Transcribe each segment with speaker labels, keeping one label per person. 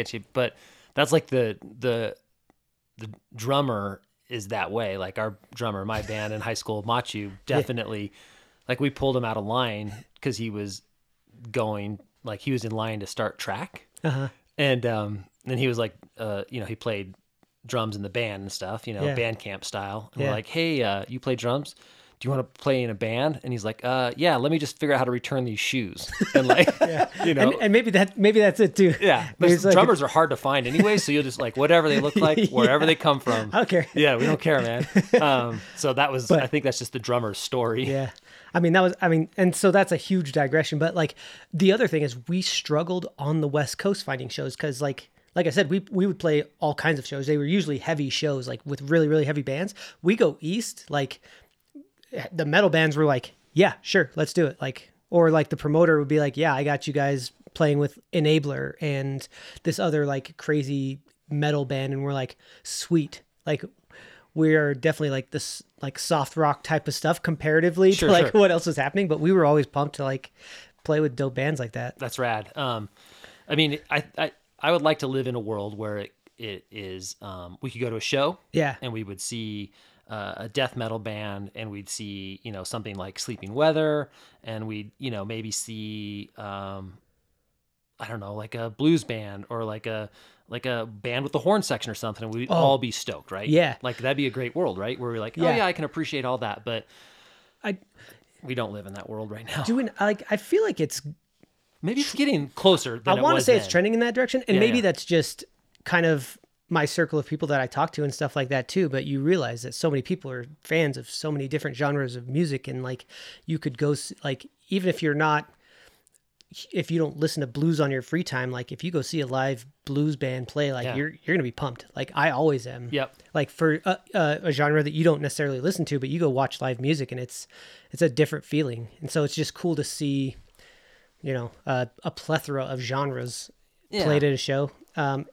Speaker 1: get you. But that's like the the the drummer is that way. Like our drummer, my band in high school, Machu, definitely. Like we pulled him out of line because he was going like he was in line to start track,
Speaker 2: Uh-huh.
Speaker 1: and um, then he was like, uh, you know, he played drums in the band and stuff, you know,
Speaker 2: Yeah.
Speaker 1: band camp style. And
Speaker 2: Yeah.
Speaker 1: we're like, hey, uh, you play drums? Do you want to play in a band? And he's like, uh, yeah, let me just figure out how to return these shoes. And like, you know,
Speaker 2: And, and maybe that maybe that's it too.
Speaker 1: yeah, but
Speaker 2: like-
Speaker 1: drummers are hard to find anyway, so you'll just like whatever they look like, wherever they come from.
Speaker 2: I don't care.
Speaker 1: Yeah, we don't care, man. Um, so that was, I think that's just the drummer's story.
Speaker 2: Yeah. I mean, that was, I mean, and so that's a huge digression. But like the other thing is we struggled on the West Coast finding shows because, like, like I said, we, we would play all kinds of shows. They were usually heavy shows, like with really, really heavy bands. We go east, like, the metal bands were like, yeah, sure, let's do it. Like, or like the promoter would be like, yeah, I got you guys playing with Enabler and this other like crazy metal band. And we're like, sweet. Like, we are definitely like this like soft rock type of stuff comparatively
Speaker 1: Sure,
Speaker 2: to like
Speaker 1: sure.
Speaker 2: what else was happening. But we were always pumped to like play with dope bands like that.
Speaker 1: That's rad. Um, I mean, I, I, I would like to live in a world where it, it is, um, we could go to a show
Speaker 2: Yeah.
Speaker 1: and we would see uh, a death metal band and we'd see, you know, something like Sleeping Weather and we'd, you know, maybe see, um, I don't know, like a blues band or like a, like a band with the horn section or something, and we'd all be stoked, right?
Speaker 2: Oh. Yeah.
Speaker 1: like that'd be a great world, right? Where we're like, oh
Speaker 2: Yeah.
Speaker 1: yeah, I can appreciate all that, but
Speaker 2: I
Speaker 1: we don't live in that world right now.
Speaker 2: doing like I feel like it's
Speaker 1: Maybe it's getting closer. Than
Speaker 2: I want to say it's trending in that direction, and
Speaker 1: Yeah,
Speaker 2: maybe
Speaker 1: yeah.
Speaker 2: that's just kind of my circle of people that I talk to and stuff like that too. But you realize that so many people are fans of so many different genres of music, and like you could go like even if you're not if you don't listen to blues on your free time, like if you go see a live blues band play, like
Speaker 1: Yeah.
Speaker 2: you're you're gonna be pumped. Like I always am.
Speaker 1: Yep.
Speaker 2: Like for a, a, a genre that you don't necessarily listen to, but you go watch live music, and it's it's a different feeling. And so it's just cool to see, you know, uh, a plethora of genres
Speaker 1: Yeah.
Speaker 2: played at a show. Um,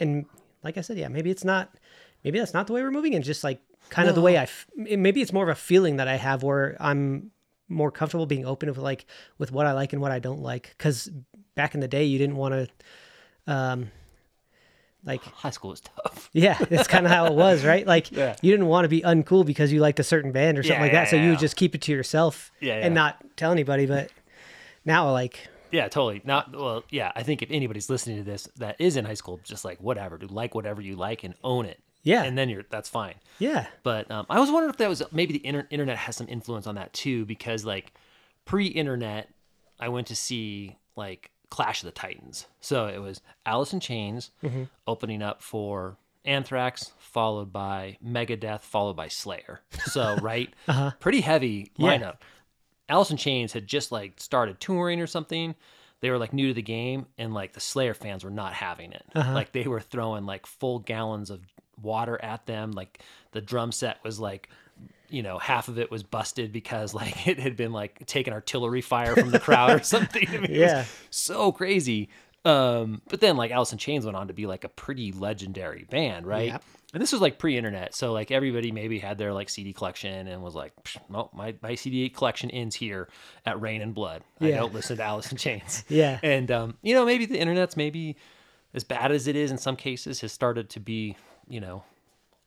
Speaker 2: and like I said, yeah, maybe it's not, maybe that's not the way we're moving, and just like kind of the way I, f- maybe it's more of a feeling that I have where I'm more comfortable being open with like with what I like and what I don't like. Because back in the day, you didn't want to, um, like
Speaker 1: High school is tough.
Speaker 2: yeah, that's kind of how it was, right? Like
Speaker 1: Yeah.
Speaker 2: you didn't want to be uncool because you liked a certain band or something
Speaker 1: Yeah,
Speaker 2: like
Speaker 1: yeah,
Speaker 2: that, so you would just keep it to yourself and not tell anybody. But now, like,
Speaker 1: Yeah, totally. Not well. Yeah, I think if anybody's listening to this that is in high school, just like whatever, do like whatever you like and own it.
Speaker 2: Yeah.
Speaker 1: and then you're that's fine.
Speaker 2: yeah,
Speaker 1: But um, I was wondering if that was maybe the inter- internet has some influence on that too, because like pre-internet, I went to see like Clash of the Titans. So it was Alice in Chains opening up for Anthrax, followed by Megadeth, followed by Slayer. So right, pretty heavy
Speaker 2: Yeah.
Speaker 1: Alice in Chains had just like started touring or something. They were like new to the game, and like the Slayer fans were not having it. Uh-huh. Like they were throwing like full gallons of water at them. Like the drum set was like, you know, half of it was busted because like it had been like taking artillery fire from the crowd or something. I mean, it was
Speaker 2: Yeah.
Speaker 1: so crazy. Um, but then like Alice in Chains went on to be like a pretty legendary band, right?
Speaker 2: Yep.
Speaker 1: And this was like pre-internet, so like everybody maybe had their like CD collection and was like, "Psh, "No, my my CD collection ends here at Reign in Blood. I
Speaker 2: Yeah.
Speaker 1: don't listen to Alice in Chains."
Speaker 2: Yeah.
Speaker 1: and um, you know maybe the internet's maybe as bad as it is in some cases has started to be you know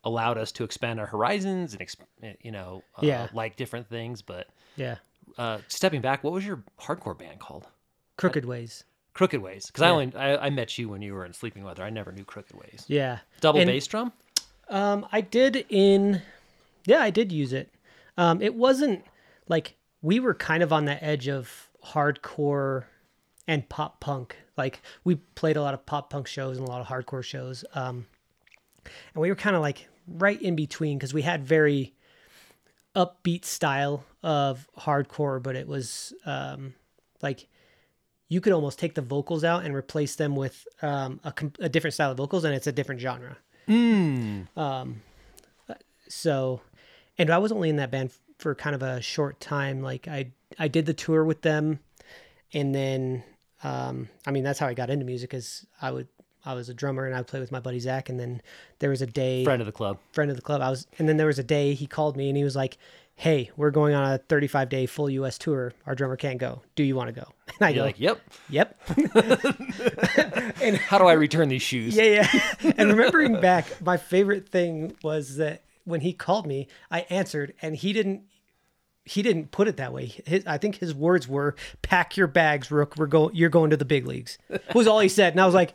Speaker 1: allowed us to expand our horizons and exp- you know uh,
Speaker 2: Yeah.
Speaker 1: like different things. But
Speaker 2: yeah,
Speaker 1: uh, stepping back, what was your hardcore band called?
Speaker 2: crooked ways.
Speaker 1: Crooked Ways, because I only I, I met you when you were in Sleeping Weather. I never knew Crooked Ways.
Speaker 2: Yeah,
Speaker 1: Double
Speaker 2: And,
Speaker 1: bass drum.
Speaker 2: Um, I did in, yeah, I did use it. Um, it wasn't like we were kind of on the edge of hardcore and pop punk. Like we played a lot of pop punk shows and a lot of hardcore shows. Um, and we were kind of like right in between because we had very upbeat style of hardcore, but it was um, like you could almost take the vocals out and replace them with um, a, com- a different style of vocals, and it's a different genre. Um, so, and I was only in that band for kind of a short time. Like I, I did the tour with them, and then, um, I mean, that's how I got into music. Is I would, I was a drummer and I would play with my buddy Zach, and then there was a day
Speaker 1: Friend of the club.
Speaker 2: friend of the club. I was, and then there was a day he called me and he was like, "Hey, we're going on a 35 day full U.S. tour. Our drummer can't go. Do you want to go?" And I
Speaker 1: You're
Speaker 2: go,
Speaker 1: like, yep.
Speaker 2: "Yep."
Speaker 1: And how do I return these shoes?
Speaker 2: Yeah, yeah. and remembering back, my favorite thing was that when he called me, I answered, and he didn't. He didn't put it that way. His, I think his words were, "Pack your bags, Rook. We're going. You're going to the big leagues." Was all he said, and I was like,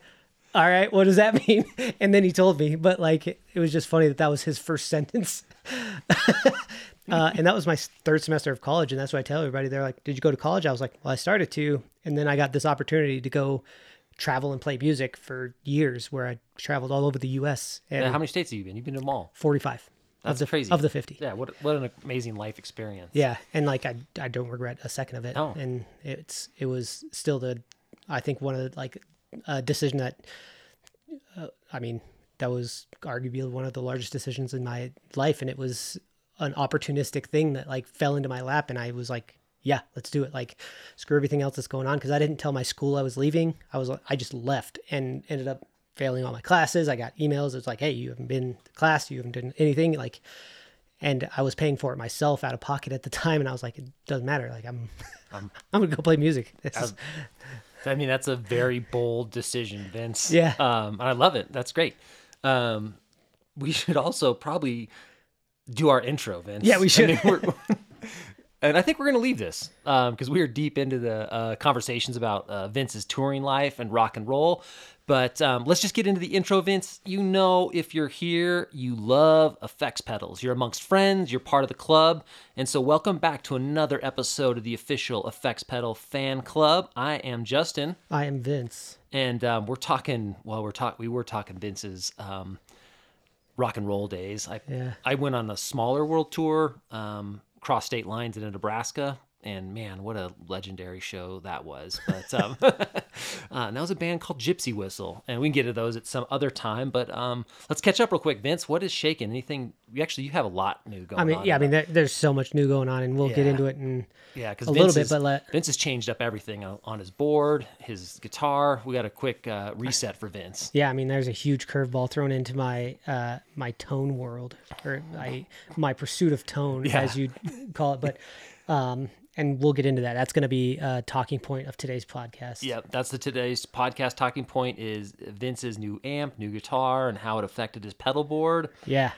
Speaker 2: "All right, what does that mean?" And then he told me, but like it, it was just funny that that was his first sentence. Uh, and that was my third semester of college, and that's what I tell everybody. They're like, "Did you go to college?" I was like, "Well, I started to, and then I got this opportunity to go travel and play music for years, where I traveled all over the U.S. and
Speaker 1: Yeah, How many states have you been? You've been to them all.
Speaker 2: forty-five
Speaker 1: That's
Speaker 2: of the
Speaker 1: crazy.
Speaker 2: of the fifty.
Speaker 1: Yeah, what what an amazing life experience.
Speaker 2: Yeah, and like I, I don't regret a second of it.
Speaker 1: No.
Speaker 2: And it's it was still the, I think one of the like a decision that, uh, I mean, that was arguably one of the largest decisions in my life, and it was an opportunistic thing that like fell into my lap, and I was like, yeah, let's do it. Like, screw everything else that's going on because I didn't tell my school I was leaving. I was I just left and ended up failing all my classes. I got emails. It's like, hey, you haven't been to class. You haven't done anything. Like, and I was paying for it myself out of pocket at the time, and I was like, it doesn't matter. Like, I'm I'm, gonna go play music. Is,
Speaker 1: I mean, that's a very bold decision, Vince.
Speaker 2: Yeah.
Speaker 1: Um, and I love it. That's great. Um, we should also probably do our intro, Vince.
Speaker 2: Yeah, we
Speaker 1: I
Speaker 2: should.
Speaker 1: mean, and I think we're going to leave this because we are deep into the uh, conversations about uh, Vince's touring life and rock and roll. But um, let's just get into the intro, Vince. You know, if you're here, you love effects pedals. You're amongst friends, you're part of the club. And so, welcome back to another episode of the official Effects Pedal Fan Club. I am Justin
Speaker 2: I am Vince.
Speaker 1: and um, we're talking. Well, we're talk. We were talking Vince's um, rock and roll days. I
Speaker 2: Yeah.
Speaker 1: I went on a smaller world tour, um, cross state lines into Nebraska, and man, what a legendary show that was. But um, uh, that was a band called Gypsy Whistle, and we can get to those at some other time. But um, let's catch up real quick, Vince. What is shaking? Anything? We actually you have a lot new going.
Speaker 2: I mean,
Speaker 1: on
Speaker 2: yeah, I mean, there, there's so much new going on, and we'll get into it. And
Speaker 1: Yeah, because
Speaker 2: a little bit, but let-
Speaker 1: Vince has changed up everything on, his board, his guitar. We got a quick uh, reset for Vince.
Speaker 2: yeah, I mean, there's a huge curveball thrown into my uh, my tone world, or I my pursuit of tone,
Speaker 1: Yeah.
Speaker 2: as you call it. But um, and we'll get into that. That's going to be a talking point of today's podcast.
Speaker 1: Yeah, that's the today's podcast talking point is Vince's new amp, new guitar, and how it affected his pedal board.
Speaker 2: Yeah.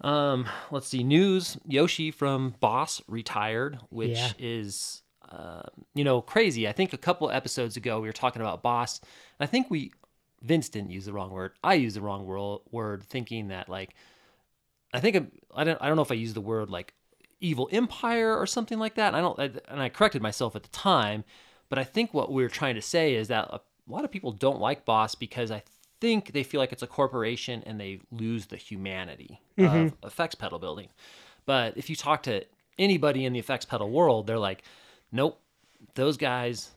Speaker 1: Um, let's see, news: Yoshi from Boss retired, which
Speaker 2: Yeah.
Speaker 1: is, uh, you know, crazy. I think a couple episodes ago we were talking about Boss. I think we Vince didn't use the wrong word. I used the wrong wor- word, thinking that like, I think I don't I don't know if I used the word like evil empire or something like that. I don't, and I corrected myself at the time, but I think what we're trying to say is that a lot of people don't like Boss because I think they feel like it's a corporation and they lose the humanity of mm-hmm. effects pedal building. But if you talk to anybody in the effects pedal world, they're like, nope, those guys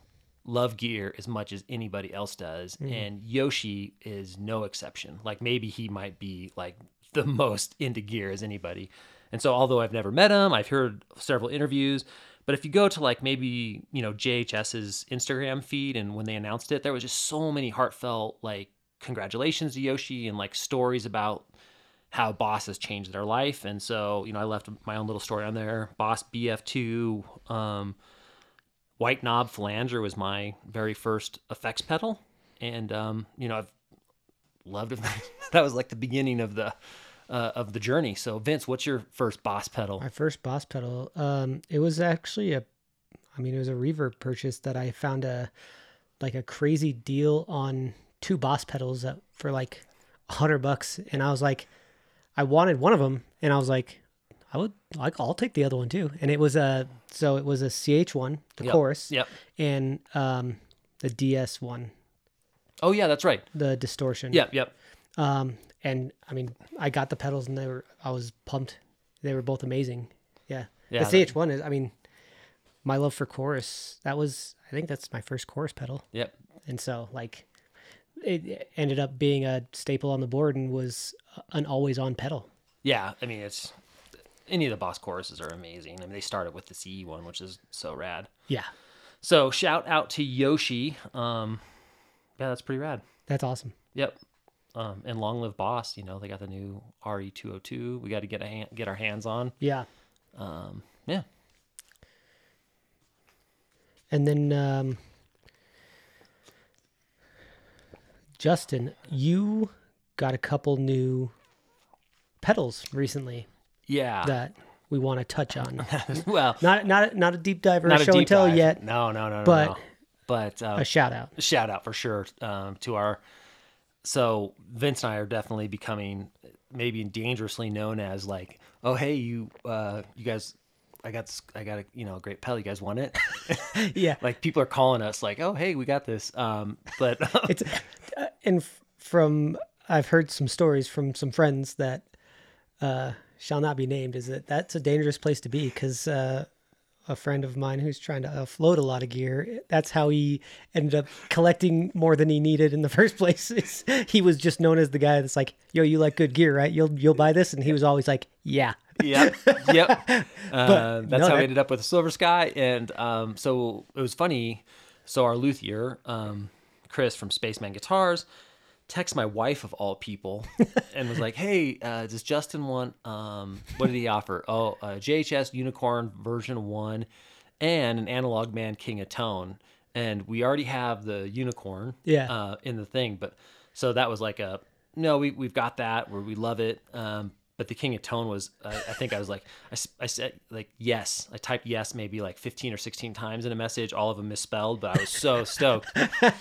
Speaker 1: love gear as much as anybody else does. Mm-hmm. And Yoshi is no exception. Like maybe he might be like the most into gear as anybody. And so although I've never met him, I've heard several interviews. But if you go to like maybe, you know, JHS's Instagram feed and when they announced it, there was just so many heartfelt like congratulations to Yoshi and like stories about how Boss has changed their life. And so, you know, I left my own little story on there. Boss BF2, um, White Knob Flanger was my very first effects pedal. And, um, you know, I've loved it. that was like the beginning of the, uh, of the journey. So Vince, what's your first Boss pedal?
Speaker 2: My first Boss pedal, um, it was actually a, I mean, it was a reverb purchase that I found a, like a crazy deal on two Boss pedals that, for like a hundred bucks, and I was like, I wanted one of them, and I was like, I would like, I'll take the other one too, and it was a, so it was a CH one, the
Speaker 1: Yep.
Speaker 2: chorus,
Speaker 1: Yep.
Speaker 2: and um, the DS one,
Speaker 1: Oh yeah, that's right.
Speaker 2: the distortion,
Speaker 1: Yep. Yep.
Speaker 2: Um, and I mean, I got the pedals and they were, I was pumped. They were both amazing. Yeah.
Speaker 1: Yeah,
Speaker 2: the CH1 is, I mean, my love for chorus, that was, I think that's my first chorus pedal.
Speaker 1: Yep.
Speaker 2: And so, like, it ended up being a staple on the board and was an always on pedal.
Speaker 1: Yeah. I mean, it's, any of the Boss choruses are amazing. I mean, they started with the CE one, which is so rad.
Speaker 2: Yeah.
Speaker 1: So shout out to Yoshi. Um, yeah, that's pretty rad.
Speaker 2: That's awesome.
Speaker 1: Yep. Um, and long live Boss. You know they got the new RE two hundred two. We got to get a hand, get our hands on.
Speaker 2: Yeah.
Speaker 1: um, yeah.
Speaker 2: And then um, Justin, you got a couple new pedals recently
Speaker 1: Yeah.
Speaker 2: that we want to touch on.
Speaker 1: well,
Speaker 2: Not not not a deep dive or a
Speaker 1: a
Speaker 2: show and tell
Speaker 1: dive.
Speaker 2: yet.
Speaker 1: No, no, no, no.
Speaker 2: but-
Speaker 1: no. but um,
Speaker 2: A shout out.
Speaker 1: shout out for sure um, to our. So Vince and I are definitely becoming maybe dangerously known as like, oh hey, you uh, you guys, I got this, I got a you know a great pedal. You guys want it?
Speaker 2: Yeah.
Speaker 1: like people are calling us like, oh hey, we got this. Um, but
Speaker 2: it's uh, and f- from I've heard some stories from some friends that uh, shall not be named. Is that that's a dangerous place to be because uh, a friend of mine who's trying to offload a lot of gear. That's how he ended up collecting more than he needed in the first place. He was just known as the guy that's like, "Yo, you like good gear, right? You'll you'll buy this," and he was always like, "Yeah."
Speaker 1: yep, yep. Uh, that's
Speaker 2: no,
Speaker 1: how we ended up with Silver Sky, and um, so it was funny. So our luthier, um, Chris from Spaceman Guitars, texted my wife of all people, and was like, "Hey, uh, does Justin want? Um, what did he offer? Oh, uh, JHS Unicorn version one, and an Analog Man King of Tone, and we already have the Unicorn,
Speaker 2: Yeah.
Speaker 1: uh, in the thing, but so that was like a no, we we've got that where we love it. Um, but the King of Tone was, I, I think I was like, I, I, said like yes, I typed yes maybe like fifteen or sixteen times in a message, all of them misspelled, but I was so stoked.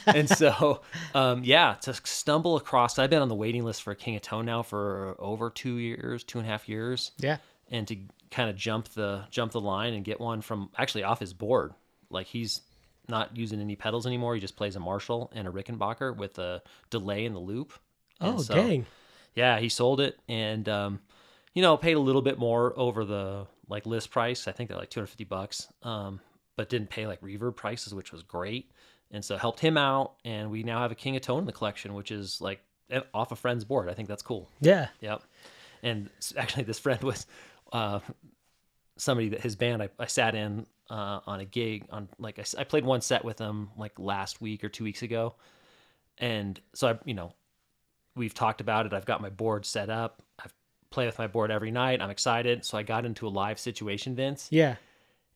Speaker 1: And so, um, yeah, to stumble across, I've been on the waiting list for a King of Tone now for over two years, two and a half years
Speaker 2: Yeah.
Speaker 1: and to kind of jump the jump the line and get one from actually off his board. Like he's not using any pedals anymore. He just plays a Marshall and a Rickenbacker with a delay in the loop. And
Speaker 2: Oh
Speaker 1: so,
Speaker 2: dang.
Speaker 1: Yeah, he sold it and um, you know paid a little bit more over the like list price. I think they're like 250 bucks. Um, but didn't pay like reverb prices, which was great. And so helped him out, and we now have a King of Tone in the collection, which is like off a friend's board. I think that's cool.
Speaker 2: Yeah.
Speaker 1: Yep. And actually, this friend was uh, somebody that his band I, I sat in uh, on a gig on like I played one set with them like last week or two weeks ago, and so I you know we've talked about it. I've got my board set up. I've play with my board every night. I'm excited. So I got into a live situation, Vince,
Speaker 2: Yeah.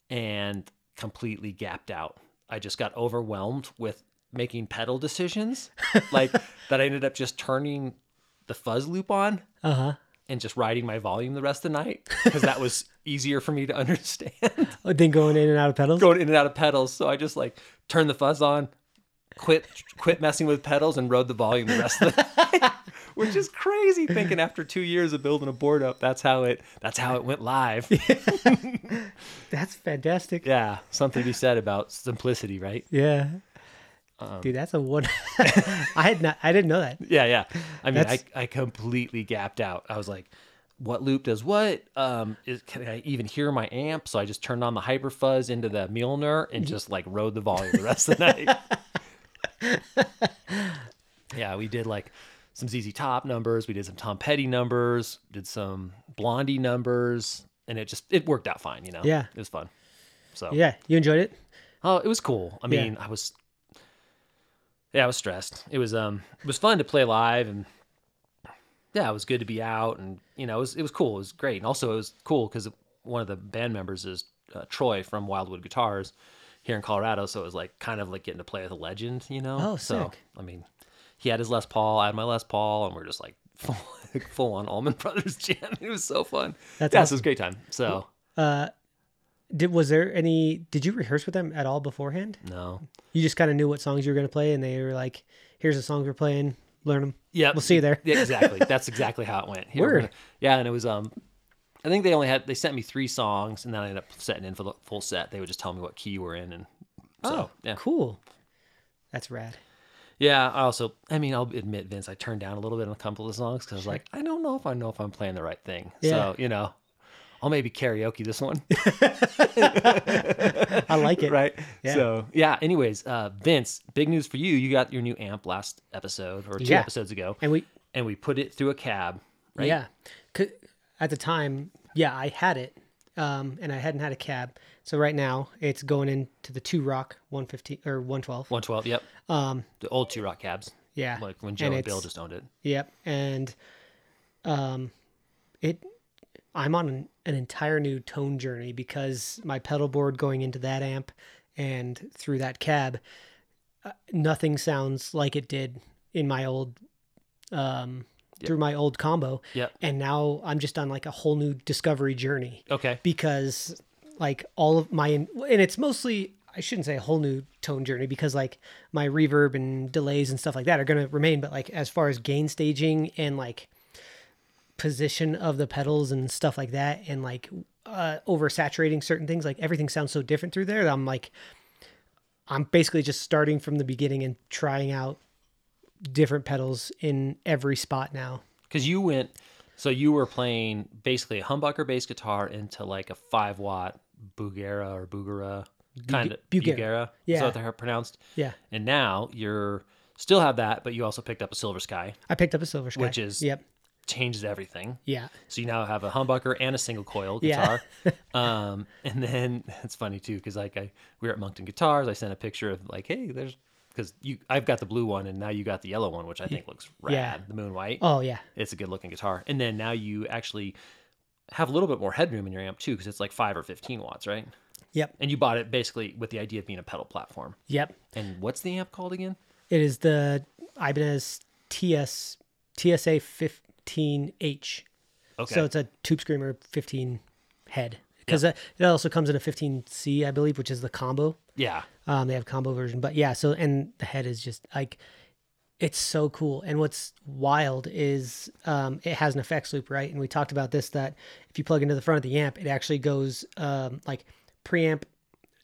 Speaker 1: and completely gapped out. I just got overwhelmed with making pedal decisions, like that. I ended up just turning the fuzz loop on
Speaker 2: Uh huh.
Speaker 1: and just riding my volume the rest of the night because that was easier for me to understand
Speaker 2: Oh, then going in and out of pedals.
Speaker 1: going in and out of pedals. So I just like turned the fuzz on, quit quit messing with pedals, and rode the volume the rest of the night, which is crazy. Thinking after two years of building a board up, that's how it that's how it went live.
Speaker 2: That's fantastic.
Speaker 1: Yeah, something to be said about simplicity, right?
Speaker 2: Yeah.
Speaker 1: Um,
Speaker 2: Dude, that's a one. I had not. I didn't know that.
Speaker 1: Yeah, yeah. I mean, I, I completely gapped out. I was like, what loop does what? Um, is, can I even hear my amp? So I just turned on the hyper fuzz into the Milner and just like rode the volume the rest of the night. yeah, we did like some ZZ Top numbers. We did some Tom Petty numbers. Did some Blondie numbers, and it just it worked out fine. You know.
Speaker 2: Yeah.
Speaker 1: it was fun. So
Speaker 2: Yeah, you enjoyed it.
Speaker 1: Oh, it was cool. I
Speaker 2: Yeah.
Speaker 1: mean, I was Yeah, I was stressed. It was um it was fun to play live and yeah, it was good to be out and you know, it was it was cool. It was great. And also it was cool cuz one of the band members is uh, Troy from Wildwood Guitars here in Colorado, so it was like kind of like getting to play with a legend, you know.
Speaker 2: Oh,
Speaker 1: so. I mean, he had his Les Paul, I had my Les Paul and we're just like full, full on Allman Brothers jam. It was so fun.
Speaker 2: That's
Speaker 1: yeah, so it was a great time. So, uh,
Speaker 2: Did was there any? Did you rehearse with them at all beforehand?
Speaker 1: no.
Speaker 2: You just kind of knew what songs you were going to play, and they were like, "Here's the songs we're playing. Learn them.
Speaker 1: Yeah,
Speaker 2: We'll see you there."
Speaker 1: Yeah, exactly. That's exactly how it went. Here,
Speaker 2: Word.
Speaker 1: gonna- yeah, and it was um, I think they only had they sent me three songs, and then I ended up setting in for the full set. They would just tell me what key we're in, and so
Speaker 2: oh,
Speaker 1: yeah,
Speaker 2: cool. That's rad.
Speaker 1: Yeah. I also, I mean, I'll admit, Vince, I turned down a little bit on a couple of the songs because I was like, I don't know if I know if I'm playing the right thing.
Speaker 2: Yeah.
Speaker 1: So you know, I'll maybe karaoke this one.
Speaker 2: I like it.
Speaker 1: right?
Speaker 2: Yeah.
Speaker 1: So yeah. Anyways, uh, Vince, big news for you. You got your new amp last episode or two
Speaker 2: Yeah.
Speaker 1: episodes ago,
Speaker 2: And we,
Speaker 1: and we put it through a cab. Right?
Speaker 2: yeah, at the time, yeah, I had it, um, and I hadn't had a cab. So right now, it's going into the Two-Rock one fifteen or one twelve.
Speaker 1: One twelve. Yep.
Speaker 2: Um,
Speaker 1: The old Two-Rock cabs.
Speaker 2: yeah,
Speaker 1: Like when Joe
Speaker 2: And
Speaker 1: and Bill just owned it.
Speaker 2: Yep, and um, it I'm on an, an entire new tone journey because my pedal board going into that amp and through that cab, uh, nothing sounds like it did in my old, um, through my old combo.
Speaker 1: Yep.
Speaker 2: And now I'm just on like a whole new discovery journey
Speaker 1: Okay.
Speaker 2: because like all of my and it's mostly I shouldn't say a whole new tone journey because like my reverb and delays and stuff like that are going to remain but like as far as gain staging and like position of the pedals and stuff like that and like uh oversaturating certain things like everything sounds so different through there that I'm like I'm basically just starting from the beginning and trying out different pedals in every spot now.
Speaker 1: Because you went, so you were playing basically a humbucker bass guitar into like a five watt Bugera or Bugera kind of
Speaker 2: Bugera.
Speaker 1: Bugera. Is
Speaker 2: Yeah.
Speaker 1: that what they're pronounced?
Speaker 2: Yeah.
Speaker 1: And now you're still have that, but you also picked up a Silver Sky,
Speaker 2: I picked up a Silver Sky.
Speaker 1: Which is-
Speaker 2: Yep.
Speaker 1: changes everything.
Speaker 2: Yeah.
Speaker 1: So you now have a humbucker and a single coil
Speaker 2: Yeah.
Speaker 1: guitar. um, and then it's funny too because like I we were at Moncton Guitars. I sent a picture of like, hey, there's because you I've got the blue one and now you got the yellow one, which I think looks rad.
Speaker 2: Yeah.
Speaker 1: The moon white.
Speaker 2: Oh yeah.
Speaker 1: It's a good looking guitar. And then now you actually have a little bit more headroom in your amp too because it's like five or fifteen watts, right?
Speaker 2: Yep.
Speaker 1: And you bought it basically with the idea of being a pedal platform.
Speaker 2: Yep.
Speaker 1: And what's the amp called again?
Speaker 2: It is the Ibanez TS TSA 15H.
Speaker 1: Okay.
Speaker 2: So it's a tube screamer 15 head because it also comes in a 15C, I believe, which is the combo.
Speaker 1: yeah.
Speaker 2: Um, they have combo version, but yeah. So and the head is just like it's so cool. And what's wild is um, it has an effects loop, right? And we talked about this that if you plug into the front of the amp, it actually goes um, like preamp,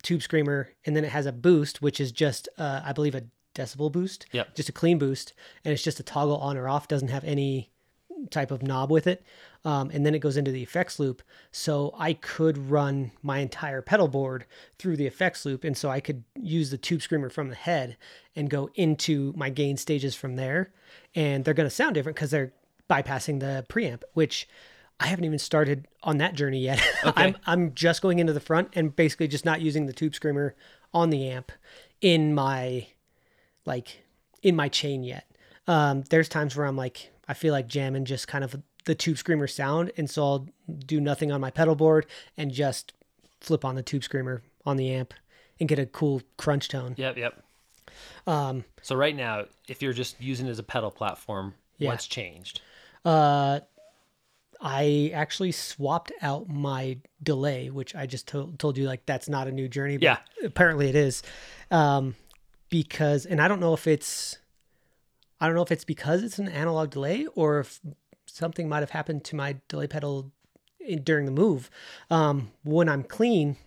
Speaker 2: tube screamer, and then it has a boost, which is just uh, I believe a decibel boost.
Speaker 1: Yep.
Speaker 2: Just a clean boost, and it's just a toggle on or off. Doesn't have any type of knob with it. Um, and then it goes into the effects loop. So I could run my entire pedal board through the effects loop. And so I could use the tube screamer from the head and go into my gain stages from there. And they're going to sound different because they're bypassing the preamp, which I haven't even started on that journey yet. I'm, I'm just going into the front and basically just not using the tube screamer on the amp in my like in my chain yet. Um, there's times where I'm like, I feel like jamming just kind of the tube screamer sound, and so I'll do nothing on my pedal board and just flip on the tube screamer on the amp and get a cool crunch tone.
Speaker 1: Yep. Yep.
Speaker 2: Um,
Speaker 1: So right now, if you're just using it as a pedal platform,
Speaker 2: Yeah.
Speaker 1: what's changed?
Speaker 2: uh, I actually swapped out my delay, which I just told told you like that's not a new journey, but
Speaker 1: Yeah.
Speaker 2: apparently it is, um, because and I don't know if it's, I don't know if it's because it's an analog delay or if something might have happened to my delay pedal in, during the move. Um, when I'm clean,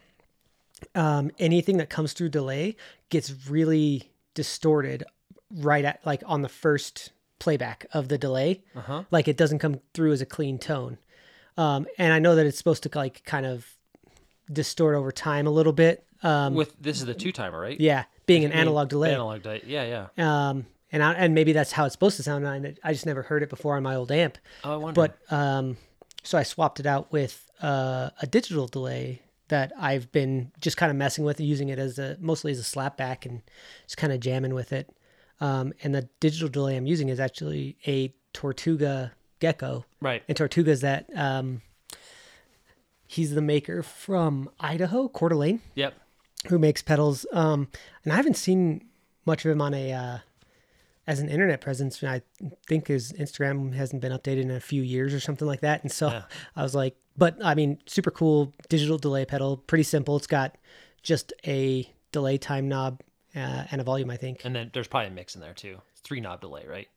Speaker 2: um, anything that comes through delay gets really distorted right at like on the first playback of the delay.
Speaker 1: Uh-huh.
Speaker 2: Like it doesn't come through as a clean tone. Um, and I know that it's supposed to like kind of distort over time a little bit. Um,
Speaker 1: With this is the two timer, right?
Speaker 2: yeah, being an analog delay.
Speaker 1: Analog delay. Yeah. Yeah.
Speaker 2: Um, and I, and maybe that's how it's supposed to sound. And I, I just never heard it before on my old amp.
Speaker 1: Oh, I wonder.
Speaker 2: But um, so I swapped it out with uh, a digital delay that I've been just kind of messing with, and using it as a mostly as a slapback and just kind of jamming with it. Um, and the digital delay I'm using is actually a Tortuga Gecko,
Speaker 1: right.
Speaker 2: and Tortuga's that um, he's the maker from Idaho, Coeur d'Alene
Speaker 1: Yep.
Speaker 2: who makes pedals. Um, and I haven't seen much of him on a uh, as an internet presence. I think his Instagram hasn't been updated in a few years or something like that. And so
Speaker 1: Yeah.
Speaker 2: I was like, but I mean, super cool digital delay pedal, pretty simple. It's got just a delay time knob uh, and a volume, I think.
Speaker 1: And then there's probably a mix in there too. It's three knob delay, right?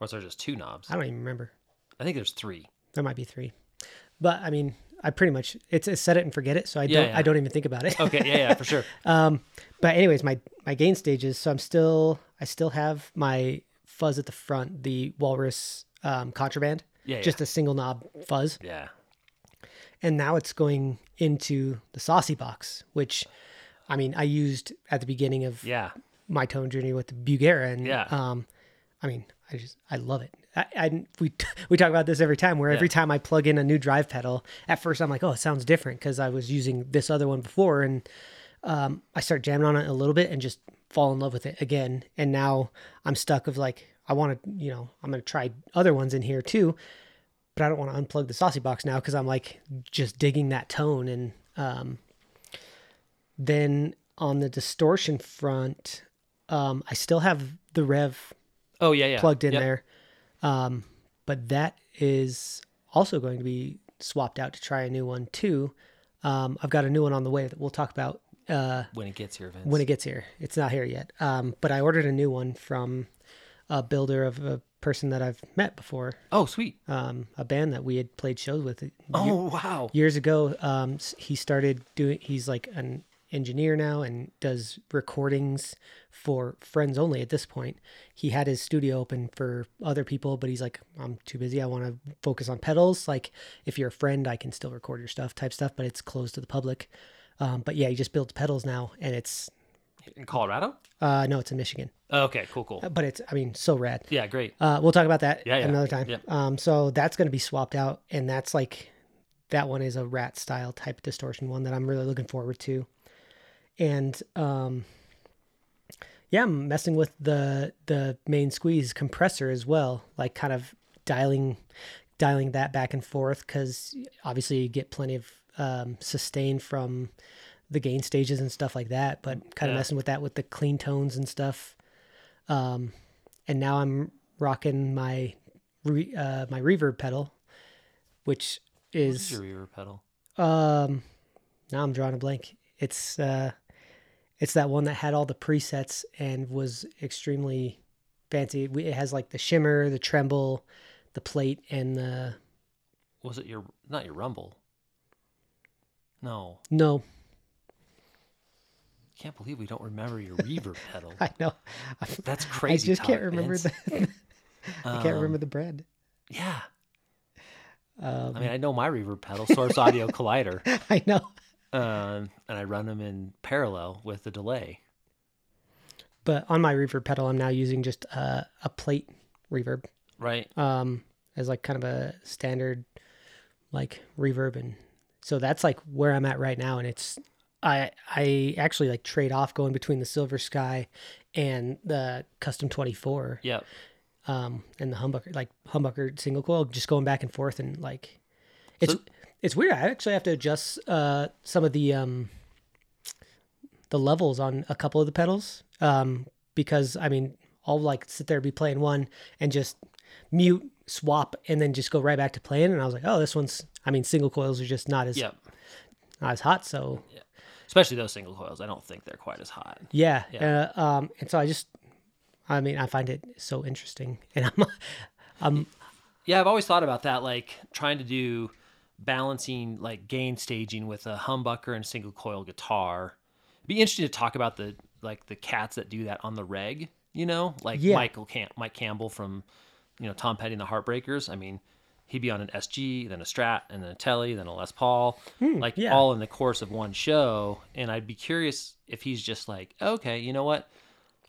Speaker 1: Or is there just two knobs?
Speaker 2: I don't even remember.
Speaker 1: I think there's three.
Speaker 2: There might be three, but I mean, I pretty much it's, it's set it and forget it, so I
Speaker 1: Yeah,
Speaker 2: don't
Speaker 1: yeah.
Speaker 2: I don't even think about it.
Speaker 1: Okay. Yeah. Yeah. For sure.
Speaker 2: Um, but anyways, my my gain stages. So I'm still I still have my fuzz at the front, the Walrus um, contraband,
Speaker 1: Yeah.
Speaker 2: just a single knob fuzz,
Speaker 1: yeah.
Speaker 2: and now it's going into the saucy box, which I mean I used at the beginning of
Speaker 1: Yeah.
Speaker 2: my tone journey with the Bugera, and
Speaker 1: Yeah.
Speaker 2: um, I mean I just I love it. I, I we we talk about this every time. Where every time I plug in a new drive pedal, at first I'm like, oh, it sounds different because I was using this other one before, and um, I start jamming on it a little bit and just fall in love with it again. And now I'm stuck of like I want to, you know, I'm gonna try other ones in here too. but I don't want to unplug the saucy box now because I'm like just digging that tone. And um, then on the distortion front, um, I still have the Rev
Speaker 1: Oh yeah, yeah.
Speaker 2: plugged in
Speaker 1: Yep.
Speaker 2: there, um, but that is also going to be swapped out to try a new one too. Um, I've got a new one on the way that we'll talk about uh,
Speaker 1: when it gets here, Vince.
Speaker 2: when it gets here. It's not here yet. Um, but I ordered a new one from a builder of a person that I've met before,
Speaker 1: oh sweet.
Speaker 2: um, a band that we had played shows with
Speaker 1: Oh wow.
Speaker 2: years ago. Um, he started doing. He's like an engineer now and does recordings for friends only. At this point, he had his studio open for other people, but he's like, I'm too busy. I want to focus on pedals. Like, if you're a friend, I can still record your stuff, type stuff, but it's closed to the public. Um, but yeah, he just builds pedals now, and it's
Speaker 1: In Colorado.
Speaker 2: uh, no, it's in Michigan,
Speaker 1: Oh, okay, cool, cool.
Speaker 2: but it's I mean so rad.
Speaker 1: Yeah, great.
Speaker 2: Uh, we'll talk about that
Speaker 1: Yeah, yeah.
Speaker 2: another time.
Speaker 1: Yep.
Speaker 2: Um, so that's going to be swapped out, and that's like that one is a rat style type distortion one that I'm really looking forward to. And um, yeah, I'm messing with the the main squeeze compressor as well, like kind of dialing dialing that back and forth because obviously you get plenty of um, sustain from the gain stages and stuff like that, but kind of
Speaker 1: Yeah.
Speaker 2: messing with that with the clean tones and stuff. Um, and now I'm rocking my re, uh, my reverb pedal, which
Speaker 1: is
Speaker 2: is
Speaker 1: your reverb pedal?
Speaker 2: um now I'm drawing a blank. It's uh it's that one that had all the presets and was extremely fancy. It has like the shimmer, the tremble, the plate, and the
Speaker 1: Was it your not your Rumble? No,
Speaker 2: no,
Speaker 1: can't believe we don't remember your reverb pedal.
Speaker 2: I know.
Speaker 1: That's crazy.
Speaker 2: I just can't remember the I can't
Speaker 1: Um,
Speaker 2: remember the brand.
Speaker 1: Yeah,
Speaker 2: Um,
Speaker 1: I mean I know my reverb pedal, Source Audio Collider,
Speaker 2: I know.
Speaker 1: Um, and I run them in parallel with the delay.
Speaker 2: But on my reverb pedal, I'm now using just uh, a plate reverb
Speaker 1: Right.
Speaker 2: um, as like kind of a standard like reverb, and so that's like where I'm at right now. And it's I I actually like trade off going between the Silver Sky and the Custom 24
Speaker 1: Yep.
Speaker 2: um, and the humbucker like humbucker single coil, just going back and forth and like it's
Speaker 1: So-
Speaker 2: it's weird. I actually have to adjust uh, some of the um, the levels on a couple of the pedals um, because I mean I'll like sit there be playing one and just mute swap and then just go right back to playing and I was like oh this one's I mean single coils are just not as
Speaker 1: Yep.
Speaker 2: not as hot so
Speaker 1: Especially those single coils. I don't think they're quite as hot.
Speaker 2: yeah,
Speaker 1: Yeah.
Speaker 2: Uh, um and so I just I mean I find it so interesting and I'm I'm
Speaker 1: Yeah, I've always thought about that, like trying to do balancing like gain staging with a humbucker and single coil guitar. It'd be interesting to talk about the like the cats that do that on the reg, you know, like
Speaker 2: Yeah.
Speaker 1: Michael Cam- Mike Campbell from you know Tom Petty and the Heartbreakers. I mean, he'd be on an SG, then a Strat, and then a Telly, then a Les Paul, like
Speaker 2: Hmm, yeah.
Speaker 1: all in the course of one show. And I'd be curious if he's just like, okay, you know what?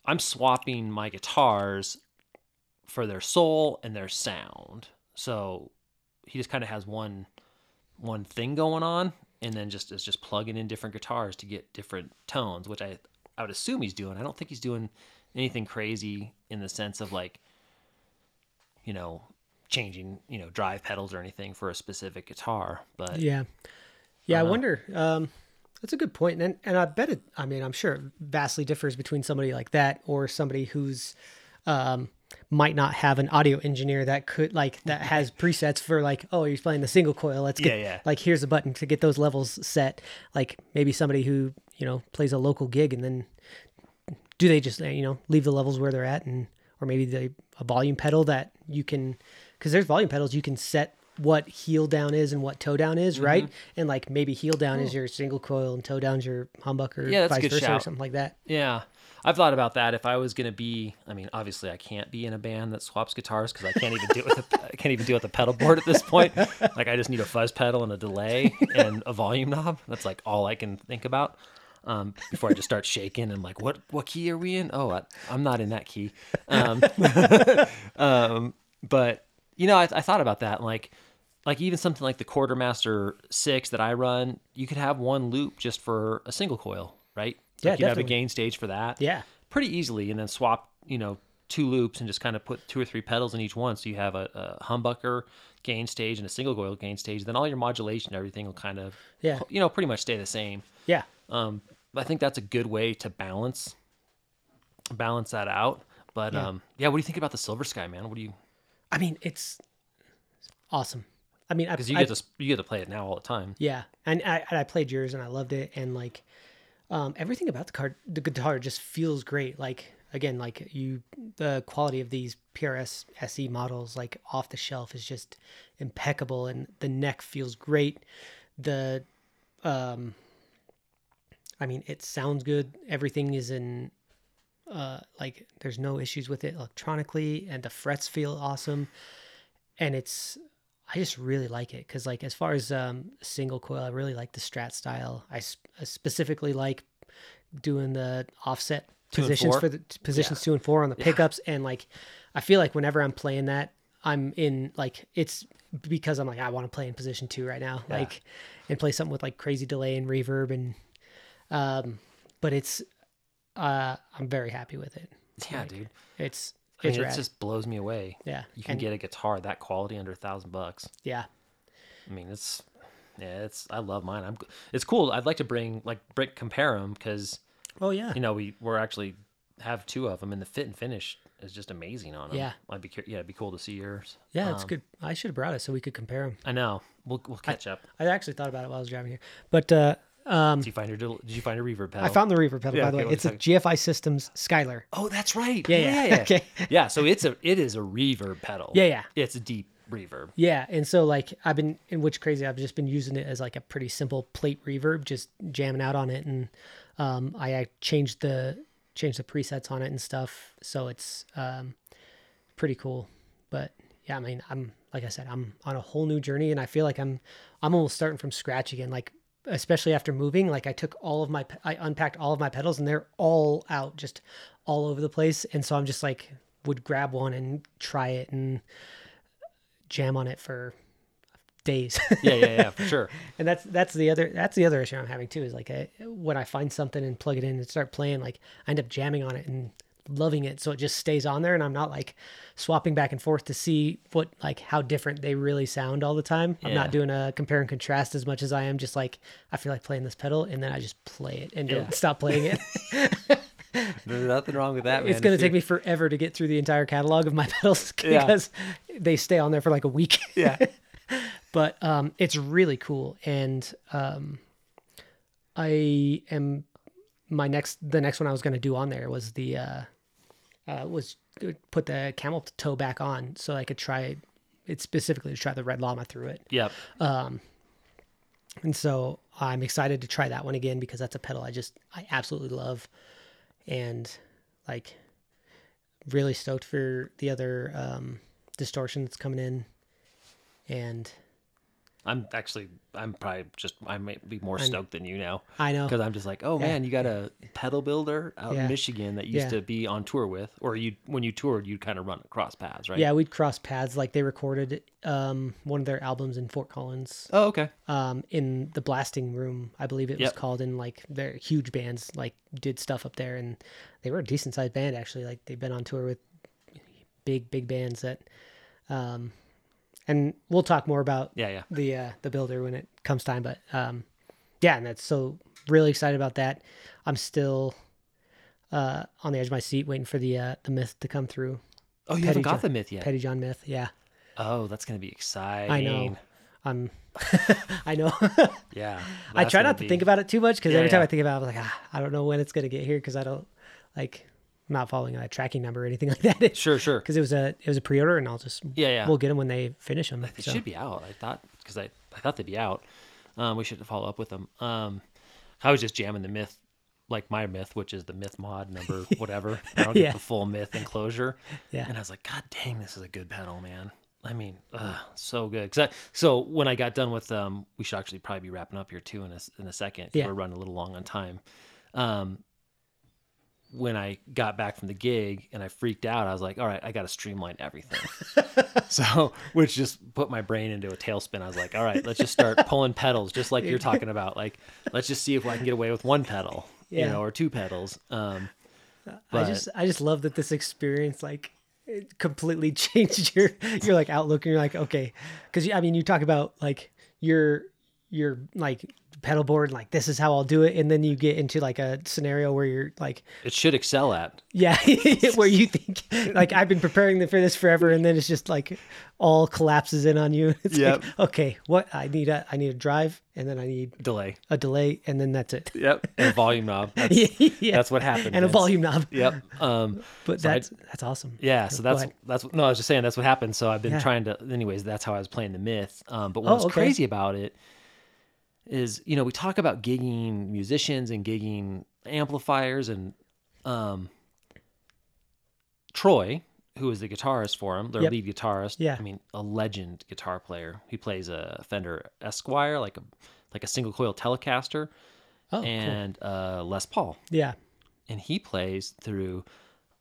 Speaker 1: I'm swapping my guitars for their soul and their sound. So he just kind of has one one thing going on and then just is just plugging in different guitars to get different tones, which I I would assume he's doing. I don't think he's doing anything crazy in the sense of like you know, changing, you know, drive pedals or anything for a specific guitar, but
Speaker 2: Yeah. Yeah, I,
Speaker 1: know.
Speaker 2: wonder. Um, that's a good. And, and I bet it, I mean, I'm sure it vastly differs between somebody like that or somebody who's, um, might not have an audio engineer that could like that has presets for like oh he's playing the single coil let's get
Speaker 1: Yeah, yeah.
Speaker 2: like here's a button to get those levels set like maybe somebody who you know plays a local gig and then do they just you know leave the levels where they're at and or maybe they a volume pedal that you can because there's volume pedals you can set what heel down is and what toe down
Speaker 1: Mm-hmm.
Speaker 2: is right and like maybe heel down is your single coil and toe down's your humbucker.
Speaker 1: Yeah, that's
Speaker 2: vice
Speaker 1: good
Speaker 2: versa or something like that
Speaker 1: Yeah. I've thought about that. If I was going to be, I mean, obviously I can't be in a band that swaps guitars because I can't even do it with a, I can't even do it with a pedal board at this point. Like I just need a fuzz pedal and a delay and a volume knob. That's like all I can think about. Um, before I just start shaking and like, what what key are we in? Oh, I, I'm not in that key. Um, um, but you know, I, I thought about that. Like, like even something like the Quartermaster Six that I run, you could have one loop just for a single coil, right?
Speaker 2: Yeah,
Speaker 1: like you'd have a gain stage for that.
Speaker 2: yeah
Speaker 1: Pretty easily, and then swap, you know, two loops and just kind of put two or three pedals in each one. So you have a, a humbucker gain stage and a single coil gain stage. Then all your modulation, everything will kind of,
Speaker 2: Yeah.
Speaker 1: you know, pretty much stay the same.
Speaker 2: Yeah.
Speaker 1: Um, I think that's a good way to balance balance that out. But
Speaker 2: Yeah.
Speaker 1: um, yeah, what do you think about the Silver Sky, man? What do you?
Speaker 2: I mean, it's awesome. I mean, I,
Speaker 1: Because you
Speaker 2: I-
Speaker 1: get to you get to play it now all the time.
Speaker 2: Yeah, and I, and I played yours and I loved it, and like um, everything about the card, the guitar just feels great. Like again, like you, the quality of these PRS SE models, like off the shelf, is just impeccable, and the neck feels great. The, um, I mean, it sounds good. Everything is in. Uh, like there's no issues with it electronically, and the frets feel awesome, and it's I just really like it because, like, as far as um, single coil, I really like the Strat style. I specifically like doing the offset
Speaker 1: Two
Speaker 2: positions for the t- positions two and four on the pickups, and like, I feel like whenever I'm playing that, I'm in like it's because I'm like I want to play in position two right now,
Speaker 1: Yeah.
Speaker 2: like, and play something with like crazy delay and reverb and, um, but it's, uh, I'm very happy with it.
Speaker 1: Yeah, dude.
Speaker 2: It's
Speaker 1: I mean, it just blows me away.
Speaker 2: yeah,
Speaker 1: You can
Speaker 2: and-
Speaker 1: get a guitar that quality under a thousand bucks.
Speaker 2: yeah,
Speaker 1: I mean, it's yeah, it's I love mine. I'm it's cool. I'd like to bring like brick compare them because
Speaker 2: oh yeah,
Speaker 1: you know we we're actually have two of them and the fit and finish is just amazing on them.
Speaker 2: Yeah.
Speaker 1: I'd be yeah, it'd be cool to see yours.
Speaker 2: yeah, it's
Speaker 1: Um,
Speaker 2: good. I should have brought it so we could compare them.
Speaker 1: I know. We'll we'll catch up.
Speaker 2: I actually thought about it while I was driving here, but uh, um,
Speaker 1: Did you find your del- Did you find a reverb pedal?
Speaker 2: I found the reverb pedal
Speaker 1: Yeah,
Speaker 2: by the
Speaker 1: okay,
Speaker 2: way. It's a
Speaker 1: second.
Speaker 2: GFI Systems Skylar.
Speaker 1: Oh, that's right.
Speaker 2: Yeah,
Speaker 1: yeah,
Speaker 2: yeah.
Speaker 1: yeah.
Speaker 2: Okay.
Speaker 1: Yeah, so it's a it is a reverb pedal.
Speaker 2: Yeah, yeah.
Speaker 1: It's a deep reverb.
Speaker 2: Yeah, and so like I've been in which crazy I've just been using it as like a pretty simple plate reverb, just jamming out on it, and um, I, I changed the changed the presets on it and stuff, so it's um, pretty cool. But yeah, I mean, I'm like I said, I'm on a whole new journey, and I feel like I'm I'm almost starting from scratch again. Like especially after moving, like I took all of my I unpacked all of my pedals, and they're all out, just all over the place, and so I'm just like would grab one and try it and jam on it for days.
Speaker 1: Yeah, yeah, yeah, for sure.
Speaker 2: and that's that's the other that's the other issue I'm having too is like I, when I find something and plug it in and start playing, like I end up jamming on it and loving it, so it just stays on there, and I'm not like swapping back and forth to see what like how different they really sound all the time. I'm not doing a compare and contrast as much as I am just like I feel like playing this pedal, and then I just play it and don't stop playing it.
Speaker 1: There's nothing wrong with that, man.
Speaker 2: it's gonna take me forever to get through the entire catalog of my pedals
Speaker 1: Yeah.
Speaker 2: because they stay on there for like a week.
Speaker 1: Yeah.
Speaker 2: but um, it's really cool and um, i am my next the next one i was going to do on there was the uh, uh, was put the camel toe back on so i could try it specifically to try the red llama through it.
Speaker 1: Yep.
Speaker 2: and so i'm excited to try that one again because that's a pedal i just i absolutely love. And like really stoked for the other um, distortion that's coming in. And
Speaker 1: I'm actually, I'm probably just, I might be more stoked than you now.
Speaker 2: i know
Speaker 1: Because I'm just like, oh man, you got a pedal builder out
Speaker 2: Yeah.
Speaker 1: in Michigan that used
Speaker 2: Yeah.
Speaker 1: to be on tour with, or you, when you toured, you'd kind of run across paths, right?
Speaker 2: Yeah, we'd cross paths. Like they recorded um, one of their albums in Fort Collins,
Speaker 1: Oh, okay.
Speaker 2: um, in the blasting room, I believe it was called. And like their huge bands like did stuff up there, and they were a decent sized band actually. Like they've been on tour with big big bands that, um, and we'll talk more about
Speaker 1: Yeah, yeah.
Speaker 2: the uh, the builder when it comes time. But um, yeah, and that's so really excited about that. I'm still uh, on the edge of my seat waiting for the uh, the myth to come through.
Speaker 1: Oh, you
Speaker 2: Petty
Speaker 1: haven't got
Speaker 2: John-
Speaker 1: the myth yet.
Speaker 2: Pettyjohn myth, yeah.
Speaker 1: Oh, that's gonna be exciting.
Speaker 2: I know. I'm. I know.
Speaker 1: Yeah.
Speaker 2: I try not to
Speaker 1: be-
Speaker 2: think about it too much because
Speaker 1: Yeah,
Speaker 2: every time
Speaker 1: yeah.
Speaker 2: I think about it, I'm like, ah, I don't know when it's gonna get here because I don't like I'm not following a tracking number or anything like that.
Speaker 1: Sure, sure.
Speaker 2: Because it was a it was a pre-order and I'll just
Speaker 1: Yeah, yeah.
Speaker 2: we'll get them when they finish them.
Speaker 1: They should be out. I thought because I, I thought they'd be out. Um, we should follow up with them. Um, I was just jamming the myth, like my myth, which is the myth mod number whatever. I don't
Speaker 2: Yeah.
Speaker 1: get the full myth enclosure.
Speaker 2: Yeah.
Speaker 1: And I was like, God dang, this is a good pedal, man. I mean, ugh, so good. 'Cause I, so when I got done with um, we should actually probably be wrapping up here too in a in a second.
Speaker 2: Yeah.
Speaker 1: We're running a little long on time. Um, when I got back from the gig and I freaked out, I was like, all right, I got to streamline everything. so, which just put my brain into a tailspin. I was like, all right, let's just start pulling pedals, just like you're talking about. Like, let's just see if I can get away with one pedal, you know, or two pedals. Um,
Speaker 2: I
Speaker 1: But-
Speaker 2: just I just love that this experience like it completely changed your your like outlook and you're like okay because I mean you talk about like your your like pedal board like this is how I'll do it and then you get into like a scenario where you're like
Speaker 1: It should excel at.
Speaker 2: yeah where you think like I've been preparing for this forever and then it's just like all collapses in on you it's
Speaker 1: Yep.
Speaker 2: like okay what I need a I need a drive and then I need
Speaker 1: Delay.
Speaker 2: a delay and then that's it
Speaker 1: Yep. And a volume knob. That's,
Speaker 2: yeah
Speaker 1: that's what happened.
Speaker 2: and a volume knob
Speaker 1: Yep. Um,
Speaker 2: but
Speaker 1: So I-
Speaker 2: that's that's awesome
Speaker 1: Yeah, so that's that's no, I was just saying that's what happened. So I've been
Speaker 2: Yeah.
Speaker 1: trying to, anyways. That's how I was playing the myth. Um, but what
Speaker 2: Oh,
Speaker 1: was
Speaker 2: okay.
Speaker 1: crazy about it is, you know, we talk about gigging musicians and gigging amplifiers, and um, Troy, who is the guitarist for him, their
Speaker 2: Yep.
Speaker 1: lead guitarist.
Speaker 2: Yeah.
Speaker 1: I mean, a legend guitar player. He plays a Fender Esquire, like a like a single coil Telecaster,
Speaker 2: oh cool.
Speaker 1: and uh, Les Paul
Speaker 2: yeah
Speaker 1: and he plays through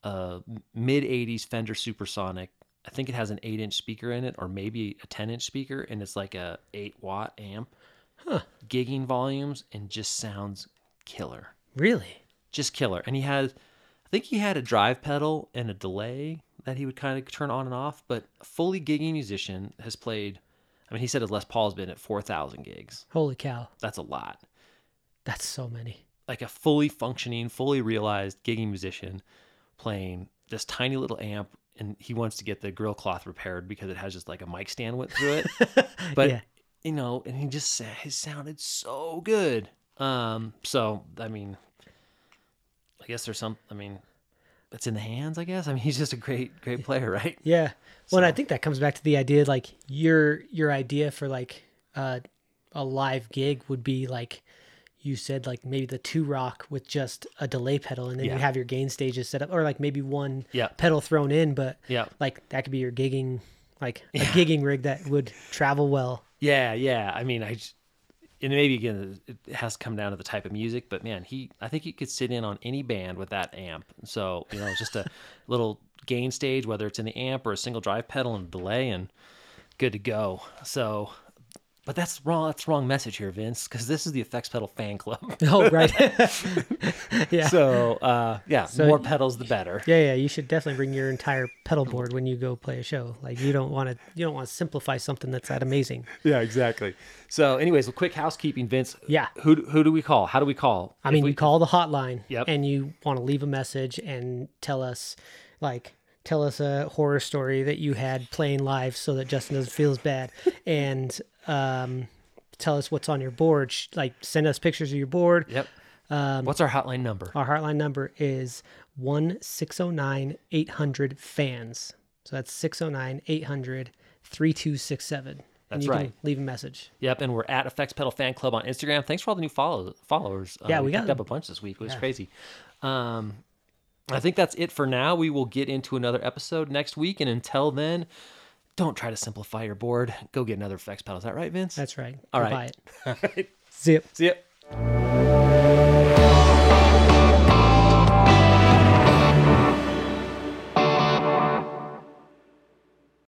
Speaker 1: a mid 80s Fender Supersonic. I think it has an 8 inch speaker in it, or maybe a 10 inch speaker, and it's like a 8 watt amp. Gigging volumes and just sounds killer.
Speaker 2: really
Speaker 1: Just killer. And he has, I think he had a drive pedal and a delay that he would kind of turn on and off, but a fully gigging musician has played. I mean, he said his Les Paul's been at 4,000 gigs.
Speaker 2: holy cow
Speaker 1: That's a lot.
Speaker 2: that's so many
Speaker 1: like a fully functioning, fully realized gigging musician playing this tiny little amp and he wants to get the grill cloth repaired because it has just like a mic stand went through it. But
Speaker 2: Yeah.
Speaker 1: You know, and he just said it sounded so good. Um, so I mean I guess there's some I mean it's in the hands, I guess. I mean he's just a great, great player, right?
Speaker 2: Yeah. Well, and I think that comes back to the idea like your your idea for like uh, a live gig would be like you said like maybe the Two-Rock with just a delay pedal and then
Speaker 1: Yeah.
Speaker 2: you have your gain stages set up or like maybe one
Speaker 1: Yeah.
Speaker 2: pedal thrown in but
Speaker 1: Yeah.
Speaker 2: like that could be your gigging like a gigging rig that would travel well.
Speaker 1: Yeah, yeah. I mean, I and maybe again it has to come down to the type of music, but man, he I think he could sit in on any band with that amp. So you know, just a little gain stage, whether it's in the amp or a single drive pedal and delay, and good to go. So. But that's wrong. That's wrong message here, Vince, because this is the Effects Pedal fan club.
Speaker 2: Oh, right. yeah.
Speaker 1: So, uh, yeah,
Speaker 2: So
Speaker 1: more pedals the better.
Speaker 2: Yeah, yeah, you should definitely bring your entire pedal board when you go play a show. Like you don't want to you don't want to simplify something that's that amazing.
Speaker 1: Yeah, exactly. So, anyways, a quick housekeeping, Vince.
Speaker 2: Yeah.
Speaker 1: Who who do we call? How do we call?
Speaker 2: I mean,
Speaker 1: we,
Speaker 2: you call the hotline
Speaker 1: Yep.
Speaker 2: and you want to leave a message and tell us, like, tell us a horror story that you had playing live so that Justin doesn't feel as bad. and um, tell us what's on your board. Like, send us pictures of your board.
Speaker 1: Yep.
Speaker 2: Um,
Speaker 1: What's our hotline number?
Speaker 2: Our hotline number is 1 609 800 fans. So that's 609 800 3267. And
Speaker 1: That's
Speaker 2: you
Speaker 1: right.
Speaker 2: can leave a message.
Speaker 1: Yep, and we're at Effects Pedal Fan Club on Instagram. Thanks for all the new follow- followers. Uh,
Speaker 2: Yeah, we got-
Speaker 1: picked up a bunch this week. It was crazy. Um, I think that's it for now. We will get into another episode next week, and until then, don't try to simplify your board. Go get another Effects Pedal. Is that right, Vince?
Speaker 2: That's right.
Speaker 1: All right.
Speaker 2: Buy it. Zip.
Speaker 1: See ya.